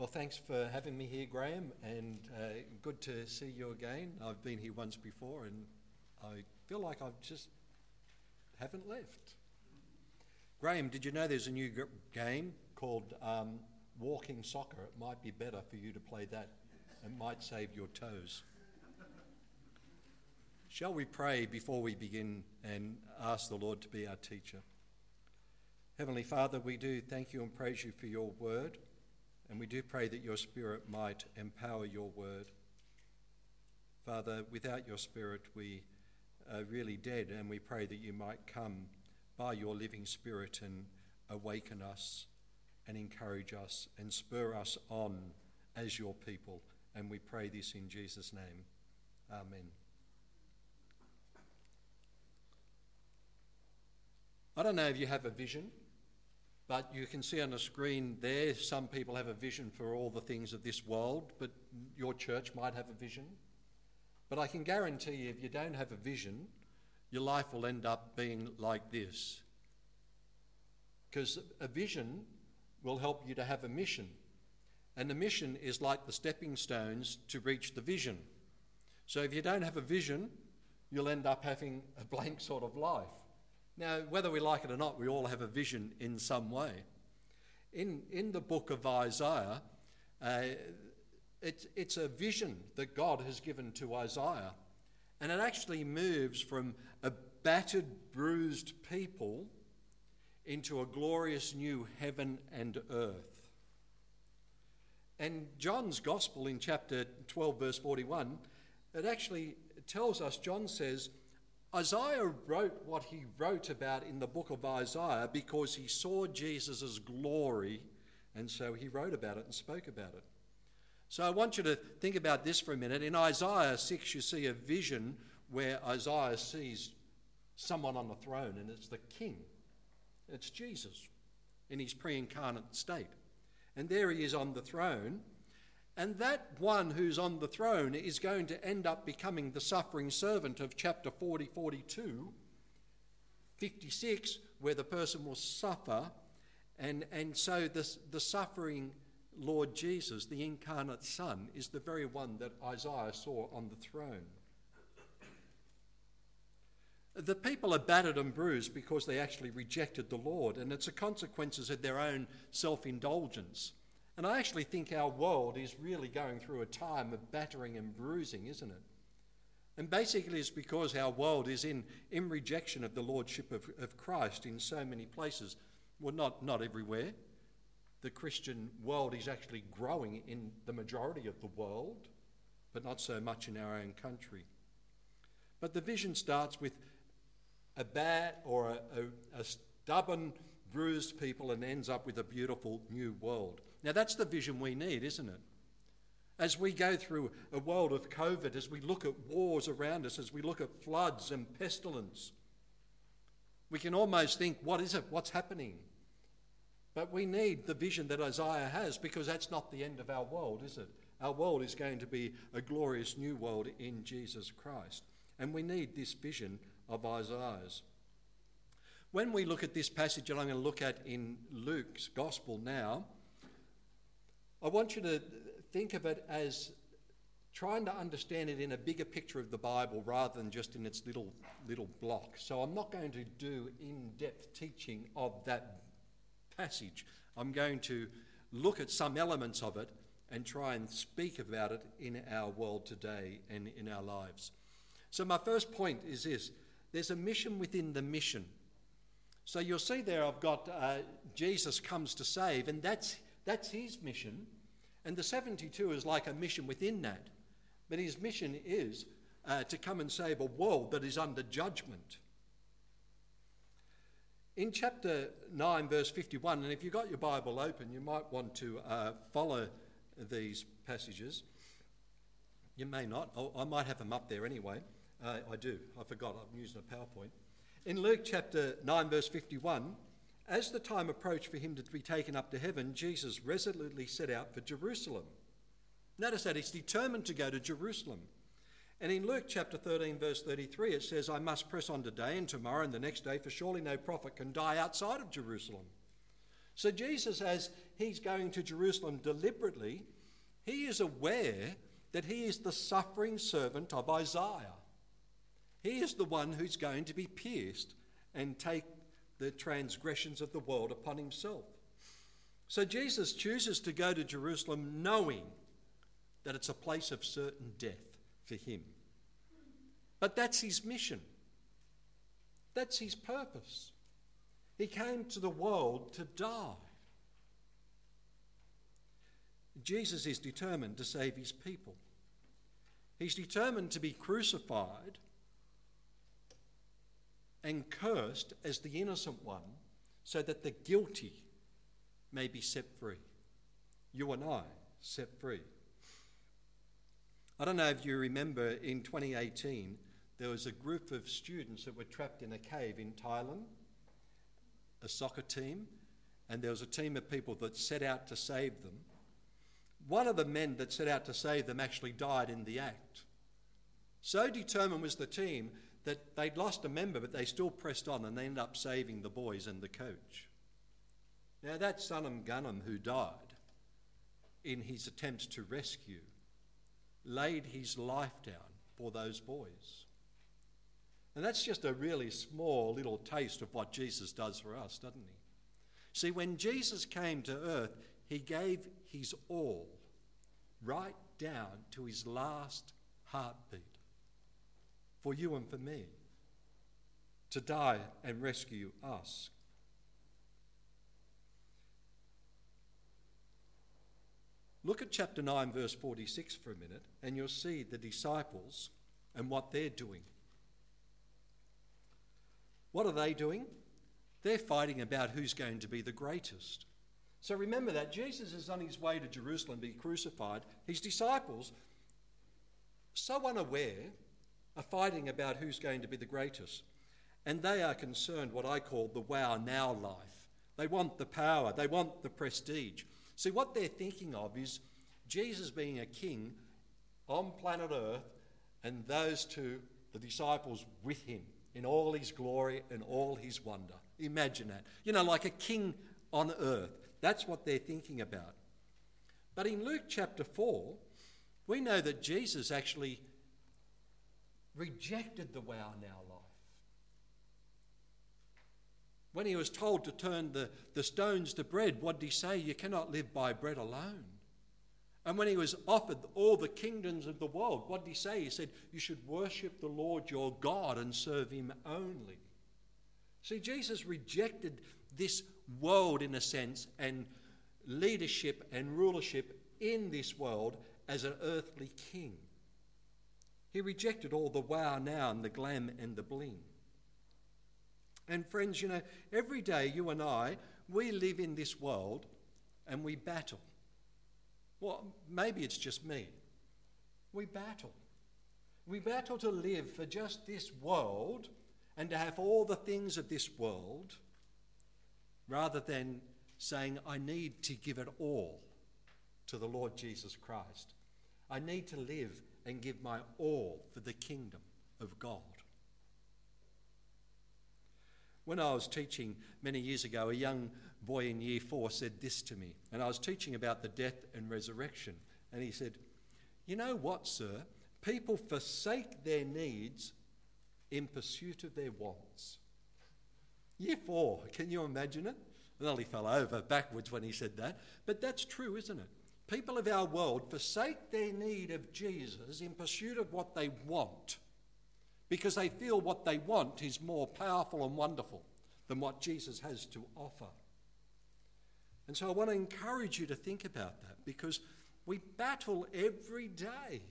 Well, thanks for having me here, Graham, and uh, good to see you again. I've been here once before, and I feel like I've just haven't left. Graham, did you know there's a new g- game called um, Walking Soccer? It might be better for you to play that. It might save your toes. Shall we pray before we begin and ask the Lord to be our teacher? Heavenly Father, we do thank you and praise you for your word, and we do pray that your Spirit might empower your word. Father, without your Spirit, we are really dead, and we pray that you might come by your living Spirit and awaken us and encourage us and spur us on as your people. And we pray this in Jesus' name. Amen. I don't know if you have a vision, but you can see on the screen there some people have a vision for all the things of this world, but your church might have a vision. But I can guarantee you, if you don't have a vision, your life will end up being like this. Because a vision will help you to have a mission. And the mission is like the stepping stones to reach the vision. So if you don't have a vision, you'll end up having a blank sort of life. Now, whether we like it or not, we all have a vision in some way. In, in the book of Isaiah, uh, it's, it's a vision that God has given to Isaiah. And it actually moves from a battered, bruised people into a glorious new heaven and earth. And John's Gospel in chapter 12, verse 41, it actually tells us, John says, Isaiah wrote what he wrote about in the book of Isaiah because he saw Jesus' glory, and so he wrote about it and spoke about it. So I want you to think about this for a minute. In Isaiah 6, you see a vision where Isaiah sees someone on the throne, and it's the king. It's Jesus in his pre incarnate state. And there he is on the throne, and that one who's on the throne is going to end up becoming the suffering servant of chapter 40, 42, 56, where the person will suffer. And, and so this, the suffering Lord Jesus, the incarnate Son, is the very one that Isaiah saw on the throne. The people are battered and bruised because they actually rejected the Lord, and it's the consequences of their own self indulgence. And I actually think our world is really going through a time of battering and bruising, isn't it? And basically, it's because our world is in, in rejection of the Lordship of, of Christ in so many places. Well, not, not everywhere. The Christian world is actually growing in the majority of the world, but not so much in our own country. But the vision starts with a bad or a, a, a stubborn, bruised people and ends up with a beautiful new world. Now, that's the vision we need, isn't it? As we go through a world of COVID, as we look at wars around us, as we look at floods and pestilence, we can almost think, what is it? What's happening? But we need the vision that Isaiah has because that's not the end of our world, is it? Our world is going to be a glorious new world in Jesus Christ. And we need this vision of Isaiah's. When we look at this passage that I'm going to look at in Luke's Gospel now, I want you to think of it as trying to understand it in a bigger picture of the Bible rather than just in its little little block. So I'm not going to do in-depth teaching of that passage. I'm going to look at some elements of it and try and speak about it in our world today and in our lives. So my first point is this: there's a mission within the mission. So you'll see there I've got uh, Jesus comes to save, and that's that's his mission. And the 72 is like a mission within that. But his mission is uh, to come and save a world that is under judgment. In chapter 9, verse 51, and if you've got your Bible open, you might want to uh, follow these passages. You may not. Oh, I might have them up there anyway. Uh, I do. I forgot. I'm using a PowerPoint. In Luke chapter 9, verse 51, as the time approached for him to be taken up to heaven, Jesus resolutely set out for Jerusalem. Notice that he's determined to go to Jerusalem. And in Luke chapter 13, verse 33, it says, I must press on today and tomorrow and the next day, for surely no prophet can die outside of Jerusalem. So, Jesus, as he's going to Jerusalem deliberately, he is aware that he is the suffering servant of Isaiah. He is the one who's going to be pierced and take the transgressions of the world upon himself. So Jesus chooses to go to Jerusalem knowing that it's a place of certain death for him. But that's his mission, that's his purpose. He came to the world to die. Jesus is determined to save his people. He's determined to be crucified and cursed as the innocent one so that the guilty may be set free. You and I set free. I don't know if you remember in 2018, there was a group of students that were trapped in a cave in Thailand, a soccer team, and there was a team of people that set out to save them. One of the men that set out to save them actually died in the act. So determined was the team that they'd lost a member, but they still pressed on and they ended up saving the boys and the coach. Now, that Saman Kunan who died in his attempts to rescue laid his life down for those boys. And that's just a really small little taste of what Jesus does for us, doesn't he? See, when Jesus came to earth, he gave his all right down to his last heartbeat for you and for me to die and rescue us. Look at chapter 9, verse 46 for a minute, and you'll see the disciples and what they're doing. What are they doing? They're fighting about who's going to be the greatest. So remember that Jesus is on his way to Jerusalem to be crucified. His disciples, so unaware, are fighting about who's going to be the greatest. And they are concerned what I call the wow now life. They want the power, they want the prestige. See, what they're thinking of is Jesus being a king on planet Earth and those two, the disciples, with him in all his glory and all his wonder. Imagine that. You know, like a king on earth. That's what they're thinking about. But in Luke chapter 4, we know that Jesus actually rejected the wow now life. When he was told to turn the, the stones to bread, what did he say? You cannot live by bread alone. And when he was offered all the kingdoms of the world, what did he say? He said, You should worship the Lord your God and serve him only. See, Jesus rejected this world in a sense and leadership and rulership in this world as an earthly king. He rejected all the wow now and the glam and the bling. And friends, you know, every day you and I, we live in this world and we battle. Well, maybe it's just me. We battle. We battle to live for just this world and to have all the things of this world rather than saying, I need to give it all to the Lord Jesus Christ. I need to live and give my all for the kingdom of God. When I was teaching many years ago, a young boy in year four said this to me, and I was teaching about the death and resurrection. And he said, You know what, sir? People forsake their needs in pursuit of their wants. Year four, can you imagine it? Well, he fell over backwards when he said that, but that's true, isn't it? People of our world forsake their need of Jesus in pursuit of what they want because they feel what they want is more powerful and wonderful than what Jesus has to offer. And so I want to encourage you to think about that because we battle every day.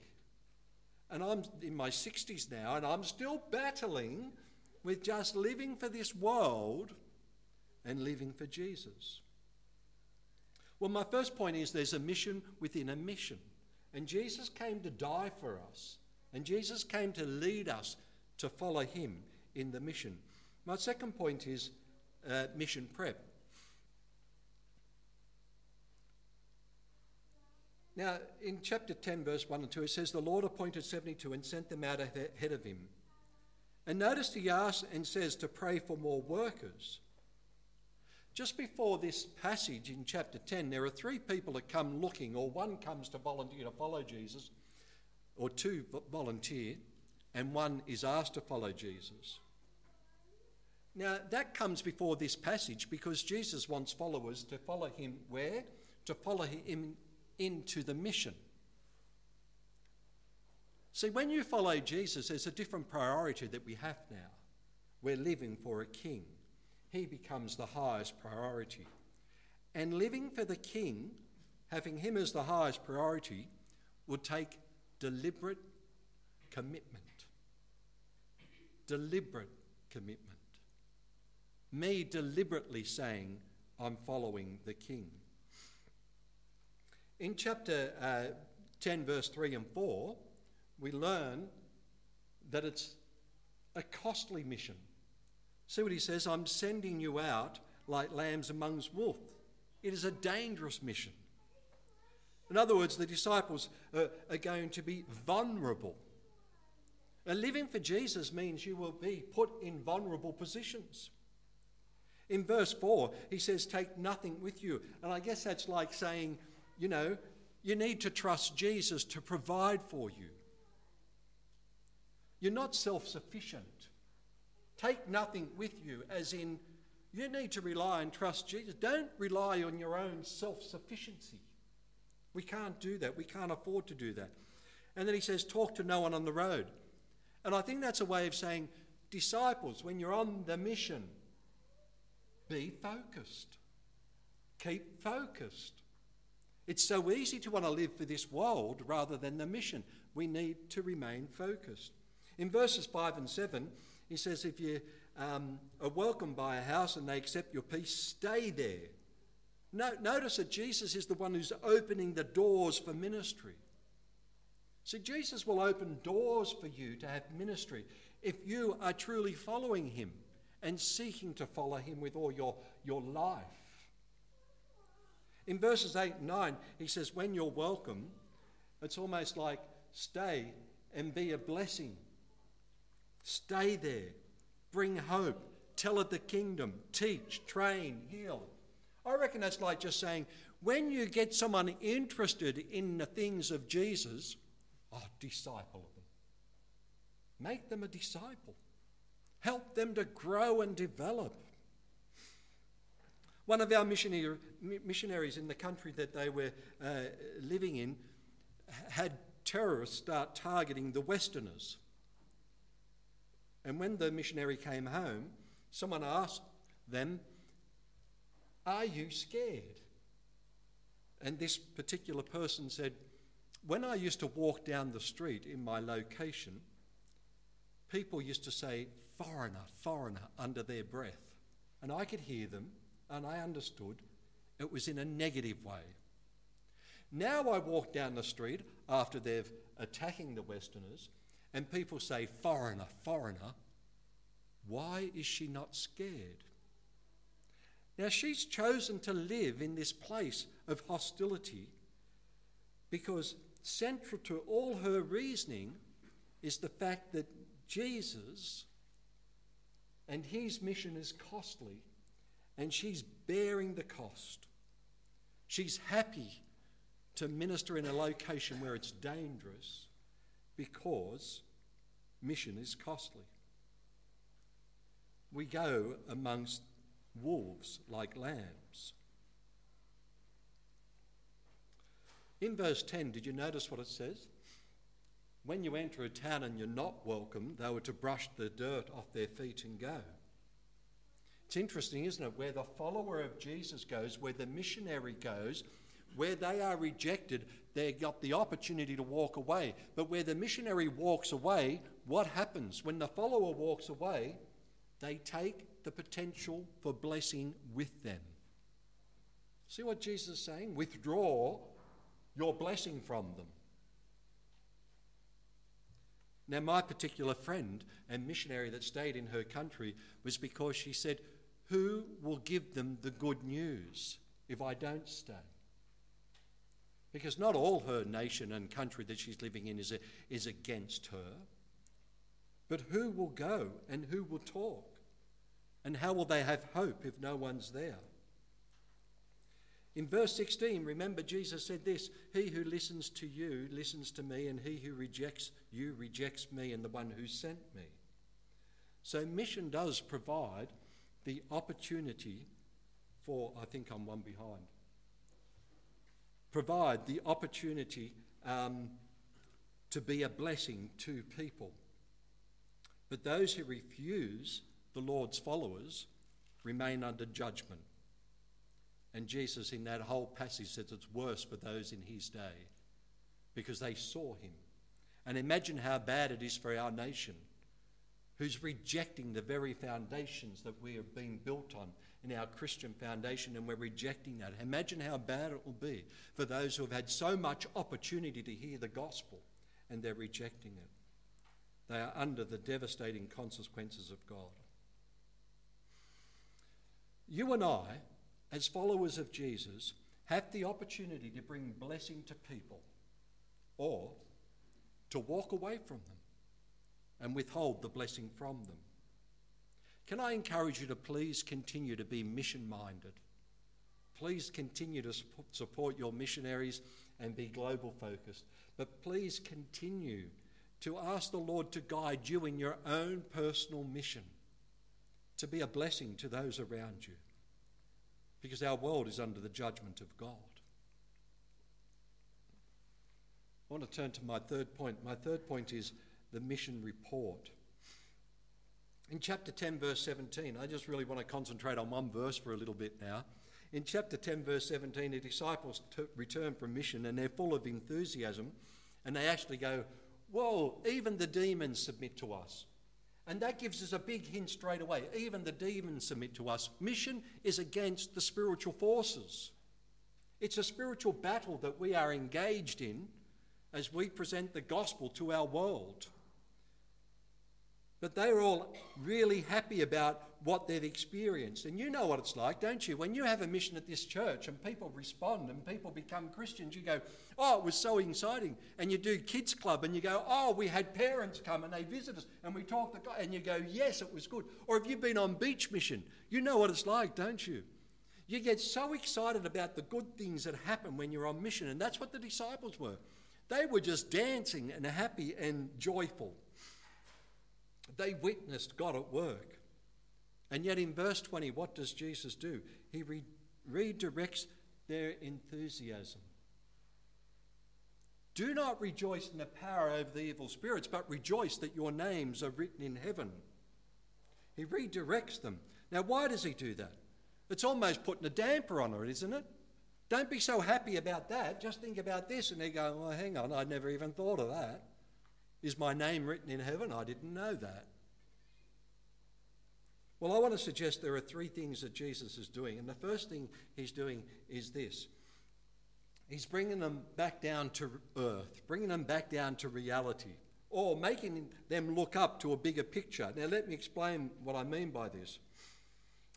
And I'm in my 60s now, and I'm still battling with just living for this world and living for Jesus. Well, my first point is there's a mission within a mission. And Jesus came to die for us. And Jesus came to lead us to follow him in the mission. My second point is uh, mission prep. Now, in chapter 10, verse 1 and 2, it says, The Lord appointed 72 and sent them out ahead of him. And notice he asks and says to pray for more workers. Just before this passage in chapter 10, there are three people that come looking, or one comes to volunteer to follow Jesus, or two volunteer, and one is asked to follow Jesus. Now, that comes before this passage because Jesus wants followers to follow him where? To follow him into the mission. See, when you follow Jesus, there's a different priority that we have now. We're living for a king, he becomes the highest priority. And living for the king, having him as the highest priority, would take deliberate commitment. Deliberate commitment. Me deliberately saying, I'm following the king. In chapter uh, 10, verse 3 and 4, we learn that it's a costly mission. See what he says? I'm sending you out like lambs amongst wolves. It is a dangerous mission. In other words, the disciples are, are going to be vulnerable. And living for Jesus means you will be put in vulnerable positions. In verse 4, he says, Take nothing with you. And I guess that's like saying, you know, you need to trust Jesus to provide for you. You're not self sufficient. Take nothing with you, as in, you need to rely and trust Jesus. Don't rely on your own self sufficiency. We can't do that. We can't afford to do that. And then he says, Talk to no one on the road. And I think that's a way of saying, Disciples, when you're on the mission, be focused. Keep focused. It's so easy to want to live for this world rather than the mission. We need to remain focused. In verses 5 and 7, he says, If you um, are welcomed by a house and they accept your peace, stay there. No, notice that Jesus is the one who's opening the doors for ministry. See, Jesus will open doors for you to have ministry if you are truly following him and seeking to follow him with all your, your life. In verses 8 and 9, he says, When you're welcome, it's almost like stay and be a blessing Stay there. Bring hope. Tell it the kingdom. Teach, train, heal. I reckon that's like just saying, when you get someone interested in the things of Jesus, oh, disciple them. Make them a disciple. Help them to grow and develop. One of our missionaries in the country that they were uh, living in had terrorists start targeting the Westerners. And when the missionary came home, someone asked them, Are you scared? And this particular person said, When I used to walk down the street in my location, people used to say, Foreigner, foreigner, under their breath. And I could hear them, and I understood it was in a negative way. Now I walk down the street after they've attacking the Westerners, and people say, foreigner, foreigner, why is she not scared? Now, she's chosen to live in this place of hostility because central to all her reasoning is the fact that Jesus and his mission is costly and she's bearing the cost. She's happy to minister in a location where it's dangerous because mission is costly. We go amongst wolves like lambs. In verse 10, did you notice what it says? When you enter a town and you're not welcome, they were to brush the dirt off their feet and go. It's interesting, isn't it? Where the follower of Jesus goes, where the missionary goes, where they are rejected, they got the opportunity to walk away. But where the missionary walks away, what happens? When the follower walks away, they take the potential for blessing with them. See what Jesus is saying? Withdraw your blessing from them. Now, my particular friend and missionary that stayed in her country was because she said, Who will give them the good news if I don't stay? Because not all her nation and country that she's living in is, a, is against her. But who will go and who will talk? And how will they have hope if no one's there? In verse 16, remember Jesus said this He who listens to you listens to me, and he who rejects you rejects me and the one who sent me. So, mission does provide the opportunity for, I think I'm one behind, provide the opportunity um, to be a blessing to people. But those who refuse the Lord's followers remain under judgment. And Jesus, in that whole passage, says it's worse for those in his day because they saw him. And imagine how bad it is for our nation, who's rejecting the very foundations that we have been built on in our Christian foundation, and we're rejecting that. Imagine how bad it will be for those who have had so much opportunity to hear the gospel and they're rejecting it. They are under the devastating consequences of God. You and I, as followers of Jesus, have the opportunity to bring blessing to people or to walk away from them and withhold the blessing from them. Can I encourage you to please continue to be mission minded? Please continue to support your missionaries and be global focused. But please continue to ask the Lord to guide you in your own personal mission, to be a blessing to those around you, because our world is under the judgment of God. I want to turn to my third point. My third point is the mission report. In chapter 10, verse 17, I just really want to concentrate on one verse for a little bit now. In chapter 10, verse 17, the disciples t- return from mission and they're full of enthusiasm and they actually go, Whoa, even the demons submit to us. And that gives us a big hint straight away. Even the demons submit to us. Mission is against the spiritual forces. It's a spiritual battle that we are engaged in as we present the gospel to our world. But they're all really happy about what they've experienced. And you know what it's like, don't you? When you have a mission at this church and people respond and people become Christians, you go, Oh, it was so exciting. And you do kids' club and you go, Oh, we had parents come and they visit us and we talked to God. And you go, Yes, it was good. Or if you've been on beach mission, you know what it's like, don't you? You get so excited about the good things that happen when you're on mission. And that's what the disciples were. They were just dancing and happy and joyful. They witnessed God at work. And yet, in verse 20, what does Jesus do? He re- redirects their enthusiasm. Do not rejoice in the power over the evil spirits, but rejoice that your names are written in heaven. He redirects them. Now, why does he do that? It's almost putting a damper on it, isn't it? Don't be so happy about that. Just think about this. And they go, well, hang on, I never even thought of that. Is my name written in heaven? I didn't know that. Well, I want to suggest there are three things that Jesus is doing. And the first thing he's doing is this He's bringing them back down to earth, bringing them back down to reality, or making them look up to a bigger picture. Now, let me explain what I mean by this.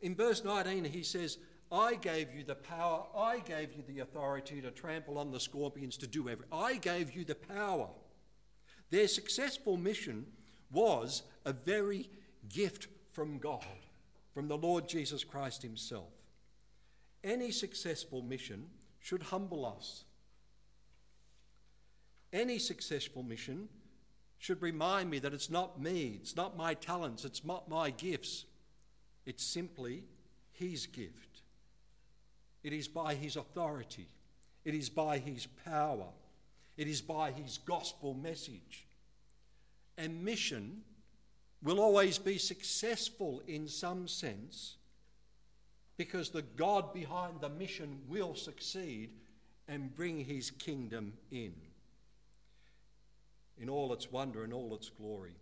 In verse 19, he says, I gave you the power, I gave you the authority to trample on the scorpions, to do everything. I gave you the power. Their successful mission was a very gift from God, from the Lord Jesus Christ Himself. Any successful mission should humble us. Any successful mission should remind me that it's not me, it's not my talents, it's not my gifts. It's simply His gift. It is by His authority, it is by His power. It is by his gospel message. And mission will always be successful in some sense because the God behind the mission will succeed and bring his kingdom in, in all its wonder and all its glory.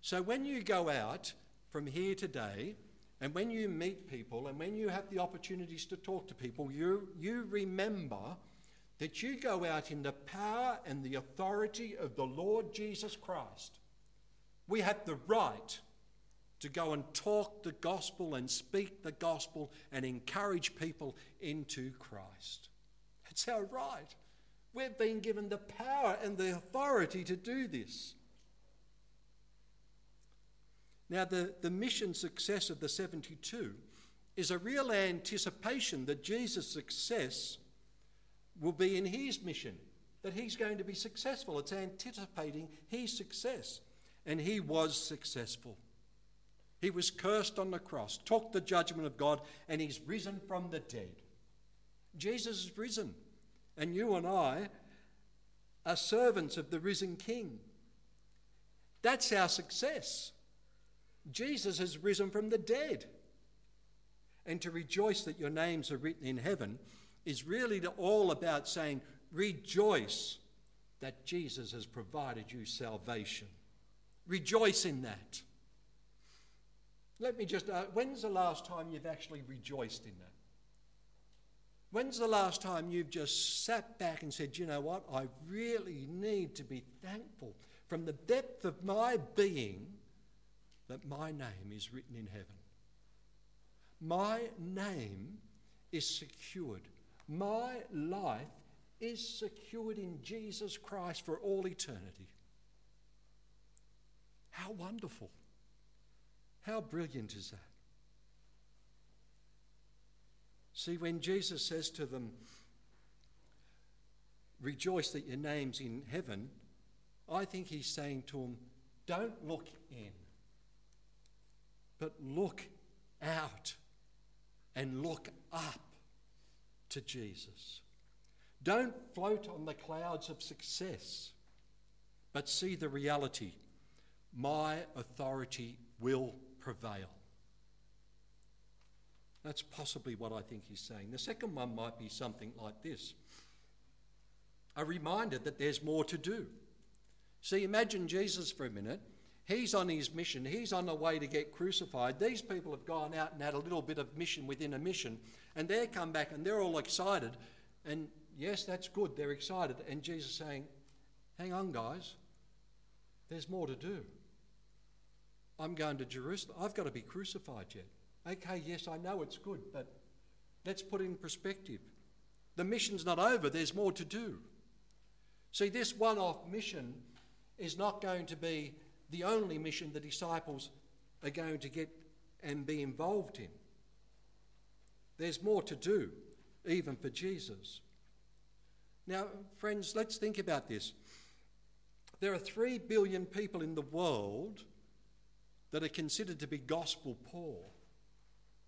So when you go out from here today, and when you meet people, and when you have the opportunities to talk to people, you, you remember that you go out in the power and the authority of the Lord Jesus Christ. We have the right to go and talk the gospel and speak the gospel and encourage people into Christ. It's our right. We've been given the power and the authority to do this. Now, the, the mission success of the 72 is a real anticipation that Jesus' success will be in his mission, that he's going to be successful. It's anticipating his success. And he was successful. He was cursed on the cross, took the judgment of God, and he's risen from the dead. Jesus is risen. And you and I are servants of the risen King. That's our success. Jesus has risen from the dead. And to rejoice that your names are written in heaven is really all about saying, Rejoice that Jesus has provided you salvation. Rejoice in that. Let me just, uh, when's the last time you've actually rejoiced in that? When's the last time you've just sat back and said, you know what, I really need to be thankful from the depth of my being that my name is written in heaven? My name is secured. My life is secured in Jesus Christ for all eternity. How wonderful! How brilliant is that? See, when Jesus says to them, Rejoice that your name's in heaven, I think he's saying to them, Don't look in, but look out and look up to Jesus. Don't float on the clouds of success, but see the reality. My authority will prevail. That's possibly what I think he's saying. The second one might be something like this a reminder that there's more to do. See, imagine Jesus for a minute. He's on his mission. He's on the way to get crucified. These people have gone out and had a little bit of mission within a mission, and they come back and they're all excited. And yes, that's good. They're excited. And Jesus saying, Hang on, guys. There's more to do. I'm going to Jerusalem. I've got to be crucified yet. Okay, yes, I know it's good, but let's put it in perspective. The mission's not over, there's more to do. See, this one off mission is not going to be the only mission the disciples are going to get and be involved in. There's more to do, even for Jesus. Now, friends, let's think about this. There are three billion people in the world that are considered to be gospel poor.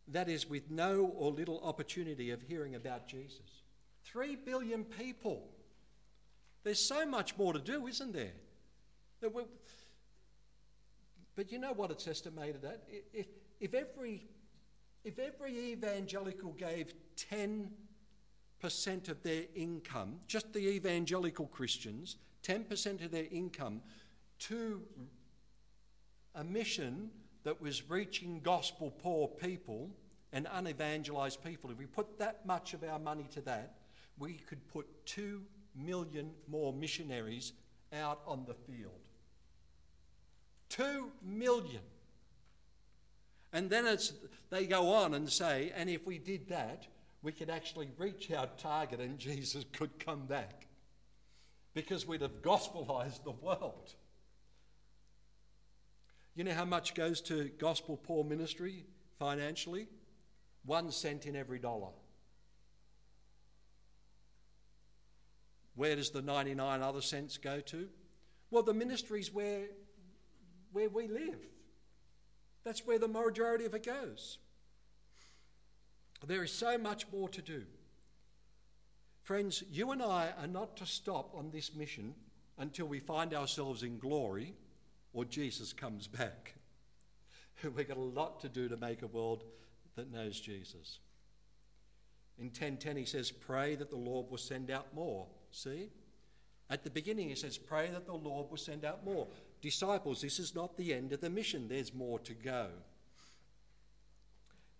That is, with no or little opportunity of hearing about Jesus. Three billion people. There's so much more to do, isn't there? But you know what it's estimated at? If, if, every, if every evangelical gave 10% of their income, just the evangelical Christians, 10% of their income to a mission that was reaching gospel poor people and unevangelized people, if we put that much of our money to that, we could put two million more missionaries out on the field. Two million. And then it's, they go on and say, and if we did that, we could actually reach our target and Jesus could come back because we'd have gospelized the world. You know how much goes to gospel poor ministry financially? One cent in every dollar. Where does the 99 other cents go to? Well, the ministries where, where we live. That's where the majority of it goes. There is so much more to do. Friends, you and I are not to stop on this mission until we find ourselves in glory or Jesus comes back. We've got a lot to do to make a world that knows Jesus. In 1010, he says, Pray that the Lord will send out more. See? At the beginning, he says, Pray that the Lord will send out more. Disciples, this is not the end of the mission, there's more to go.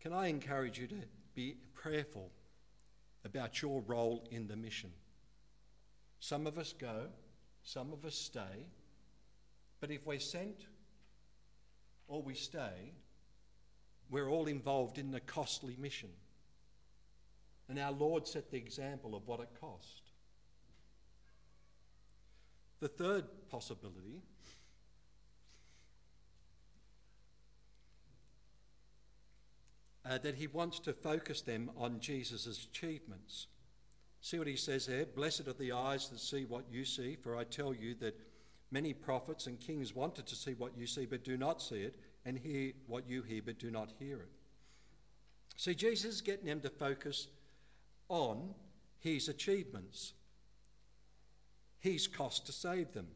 Can I encourage you to be prayerful about your role in the mission? Some of us go, some of us stay, but if we're sent or we stay, we're all involved in the costly mission. And our Lord set the example of what it cost. The third possibility uh, that he wants to focus them on Jesus' achievements. See what he says there? Blessed are the eyes that see what you see, for I tell you that many prophets and kings wanted to see what you see but do not see it, and hear what you hear but do not hear it. See, Jesus is getting them to focus on his achievements, his cost to save them.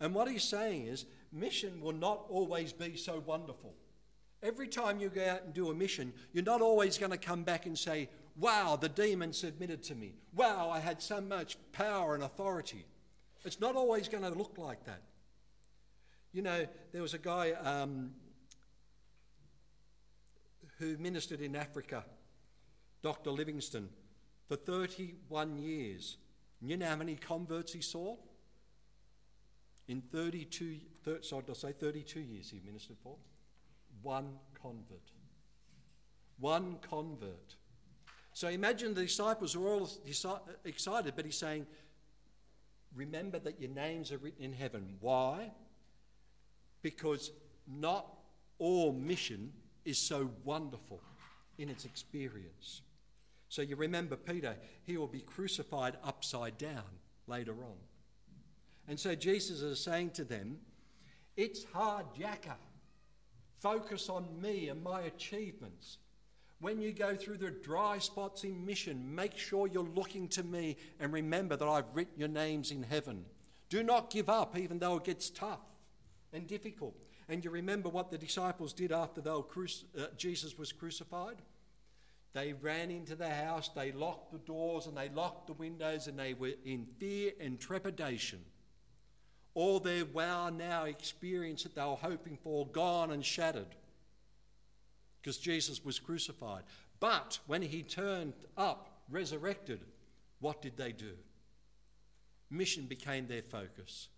And what he's saying is, mission will not always be so wonderful. Every time you go out and do a mission, you're not always going to come back and say, Wow, the demon submitted to me. Wow, I had so much power and authority. It's not always going to look like that. You know, there was a guy um, who ministered in Africa, Dr. Livingstone, for 31 years. You know how many converts he saw? In 32, sorry, did say 32 years he ministered for? One convert. One convert. So imagine the disciples are all excited, but he's saying, Remember that your names are written in heaven. Why? Because not all mission is so wonderful in its experience. So you remember Peter, he will be crucified upside down later on. And so Jesus is saying to them, It's hard, Yakka. Focus on me and my achievements. When you go through the dry spots in mission, make sure you're looking to me and remember that I've written your names in heaven. Do not give up, even though it gets tough and difficult. And you remember what the disciples did after they cruci- uh, Jesus was crucified? They ran into the house, they locked the doors and they locked the windows, and they were in fear and trepidation. All their wow now experience that they were hoping for gone and shattered because Jesus was crucified. But when he turned up, resurrected, what did they do? Mission became their focus.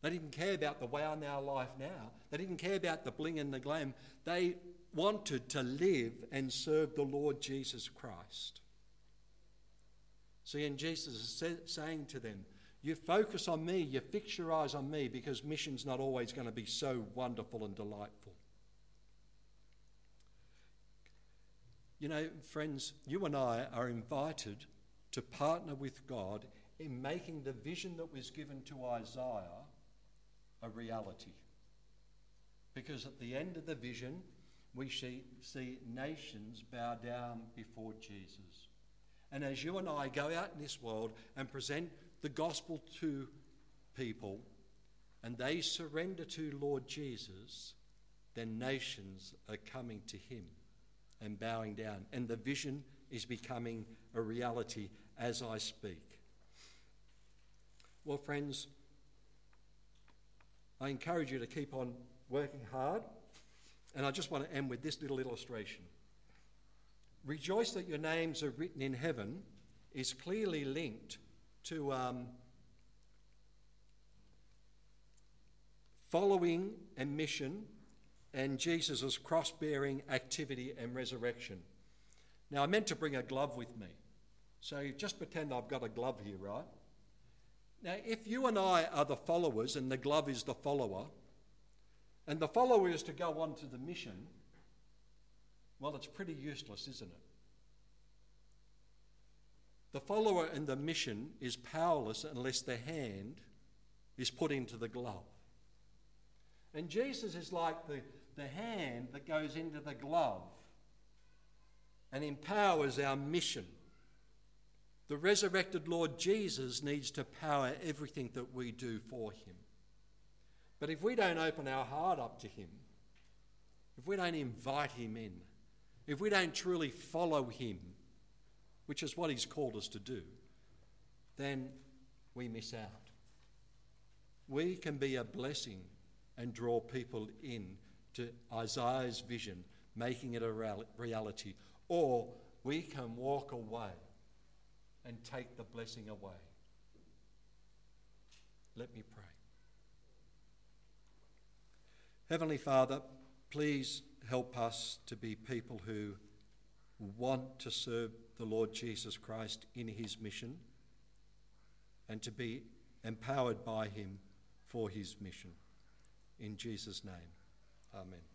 They didn't care about the wow now life now. They didn't care about the bling and the glam. They wanted to live and serve the Lord Jesus Christ. See, and Jesus is saying to them, You focus on me, you fix your eyes on me, because mission's not always going to be so wonderful and delightful. You know, friends, you and I are invited to partner with God in making the vision that was given to Isaiah a reality. Because at the end of the vision, we see, nations bow down before Jesus. And as you and I go out in this world and present the gospel to people, and they surrender to Lord Jesus, then nations are coming to him and bowing down. And the vision is becoming a reality as I speak. Well, friends, I encourage you to keep on working hard. And I just want to end with this little illustration. Rejoice that your names are written in heaven is clearly linked to um, following a mission and Jesus' cross bearing activity and resurrection. Now, I meant to bring a glove with me. So just pretend I've got a glove here, right? Now, if you and I are the followers and the glove is the follower, and the follower is to go on to the mission, well, it's pretty useless, isn't it? The follower in the mission is powerless unless the hand is put into the glove. And Jesus is like the, the hand that goes into the glove and empowers our mission. The resurrected Lord Jesus needs to power everything that we do for him. But if we don't open our heart up to him, if we don't invite him in, if we don't truly follow him, which is what he's called us to do, then we miss out. We can be a blessing and draw people in to Isaiah's vision, making it a reality. Or we can walk away and take the blessing away. Let me pray. Heavenly Father, please help us to be people who want to serve the Lord Jesus Christ in his mission and to be empowered by him for his mission. In Jesus' name. Amen.